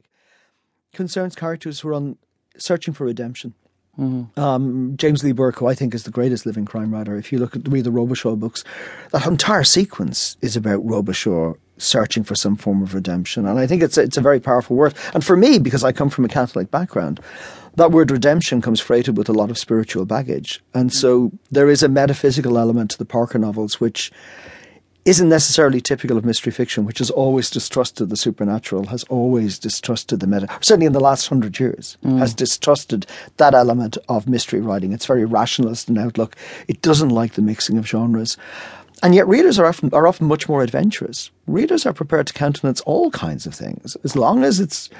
like, concerns characters who are on searching for redemption. Mm-hmm. Um, James Lee Burke, who I think is the greatest living crime writer, if you look at read the Robicheaux books, that entire sequence is about Robicheaux searching for some form of redemption, and I think it's it's a very powerful word. And for me, because I come from a Catholic background, that word redemption comes freighted with a lot of spiritual baggage, and so there is a metaphysical element to the Parker novels, which isn't necessarily typical of mystery fiction, which has always distrusted the supernatural, has always distrusted the meta. Certainly in the last hundred years, mm. has distrusted that element of mystery writing. It's very rationalist in outlook. It doesn't like the mixing of genres. And yet readers are often, are often much more adventurous. Readers are prepared to countenance all kinds of things, as long as it's,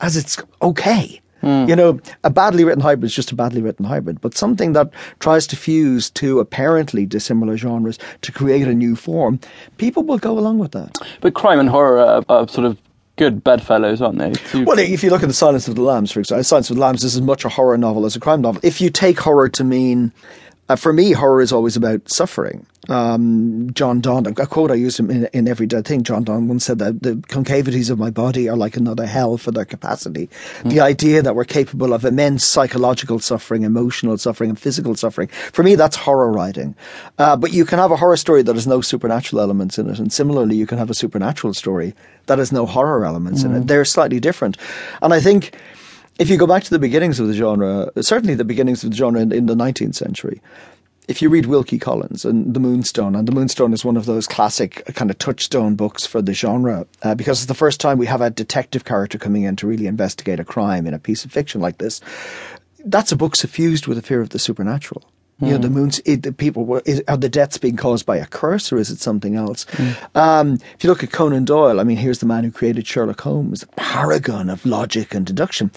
as it's okay. Mm. You know, a badly written hybrid is just a badly written hybrid, but something that tries to fuse two apparently dissimilar genres to create a new form, people will go along with that. But crime and horror are, are sort of good bedfellows, aren't they? Well, if you look at the Silence of the Lambs, for example, Silence of the Lambs is as much a horror novel as a crime novel. If you take horror to mean uh, for me, horror is always about suffering. Um, John Donne, a quote I use in, in every thing, John Donne once said that the concavities of my body are like another hell for their capacity. Mm. The idea that we're capable of immense psychological suffering, emotional suffering, and physical suffering. For me, that's horror writing. Uh, but you can have a horror story that has no supernatural elements in it. And similarly, you can have a supernatural story that has no horror elements mm. in it. Hmm. They're slightly different. And I think, if you go back to the beginnings of the genre, certainly the beginnings of the genre in, in the 19th century, if you read Wilkie Collins and The Moonstone, and The Moonstone is one of those classic kind of touchstone books for the genre, uh, because it's the first time we have a detective character coming in to really investigate a crime in a piece of fiction like this. That's a book suffused with a fear of the supernatural. You know, the hmm. moons, it, the people, were, is, are the deaths being caused by a curse or is it something else? Mm. Um, if you look at Conan Doyle, I mean, here's the man who created Sherlock Holmes, a paragon of logic and deduction.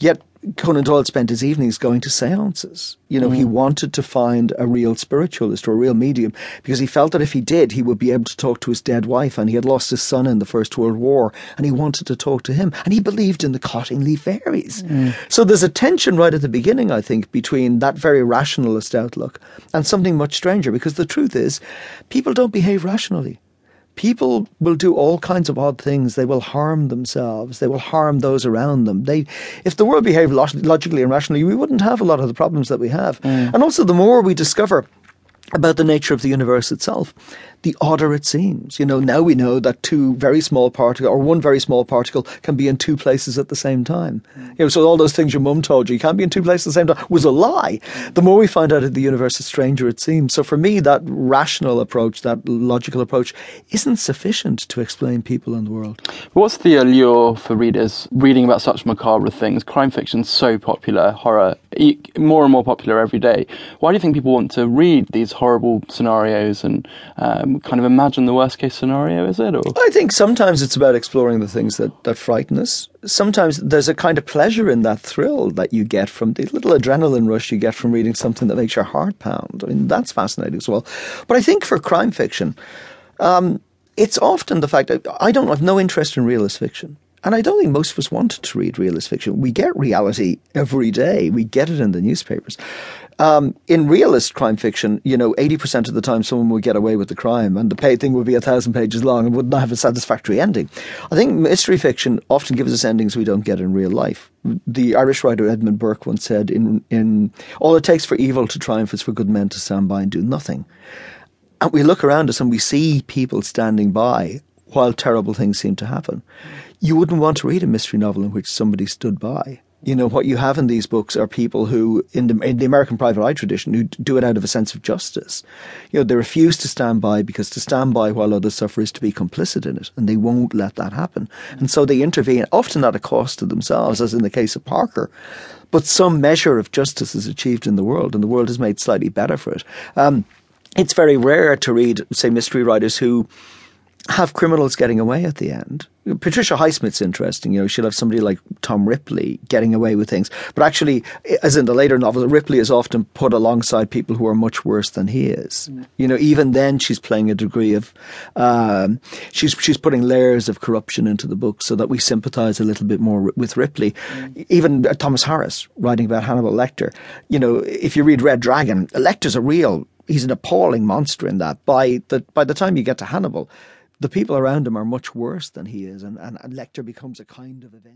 Yet Conan Doyle spent his evenings going to seances. You know, mm. he wanted to find a real spiritualist or a real medium because he felt that if he did, he would be able to talk to his dead wife and he had lost his son in the First World War and he wanted to talk to him and he believed in the Cottingley fairies. Mm. So there's a tension right at the beginning, I think, between that very rationalist outlook and something much stranger because the truth is people don't behave rationally people will do all kinds of odd things. They will harm themselves. They will harm those around them. They, if the world behaved logically and rationally, we wouldn't have a lot of the problems that we have. Mm. And also, the more we discover about the nature of the universe itself, the odder it seems. You know, now we know that two very small particles or one very small particle can be in two places at the same time. Mm. You know, so all those things your mum told you, you can't be in two places at the same time, was a lie. The more we find out that the universe is stranger it seems. So for me, that rational approach, that logical approach, isn't sufficient to explain people in the world. What's the allure for readers reading about such macabre things? Crime fiction's so popular, horror more and more popular every day. Why do you think people want to read these horrible scenarios and um, kind of imagine the worst case scenario, is it? Or? I think sometimes it's about exploring the things that, that frighten us. Sometimes there's a kind of pleasure in that thrill that you get from the little adrenaline rush you get from reading something that makes your heart pound. I mean, that's fascinating as well. But I think for crime fiction, um, it's often the fact that I don't have no interest in realist fiction. And I don't think most of us wanted to read realist fiction. We get reality every day. We get it in the newspapers. Um, in realist crime fiction, you know, 80% of the time someone would get away with the crime and the pay thing would be a thousand pages long and would not have a satisfactory ending. I think mystery fiction often gives us endings we don't get in real life. The Irish writer Edmund Burke once said, in, in all it takes for evil to triumph is for good men to stand by and do nothing. And we look around us and we see people standing by while terrible things seem to happen. You wouldn't want to read a mystery novel in which somebody stood by you know, what you have in these books are people who, in the, in the American private eye tradition, who do it out of a sense of justice. You know, they refuse to stand by because to stand by while others suffer is to be complicit in it, and they won't let that happen. And so they intervene, often at a cost to themselves, as in the case of Parker. But some measure of justice is achieved in the world, and the world is made slightly better for it. Um, it's very rare to read, say, mystery writers who have criminals getting away at the end. Patricia Highsmith's interesting. You know, she'll have somebody like Tom Ripley getting away with things. But actually, as in the later novels, Ripley is often put alongside people who are much worse than he is. Mm. You know, even then she's playing a degree of, um, she's, she's putting layers of corruption into the book so that we sympathize a little bit more with Ripley. Mm. Even uh, Thomas Harris writing about Hannibal Lecter. You know, if you read Red Dragon, Lecter's a real, he's an appalling monster in that. By the, by the time you get to Hannibal, the people around him are much worse than he is, and, and, Lecter becomes a kind of event.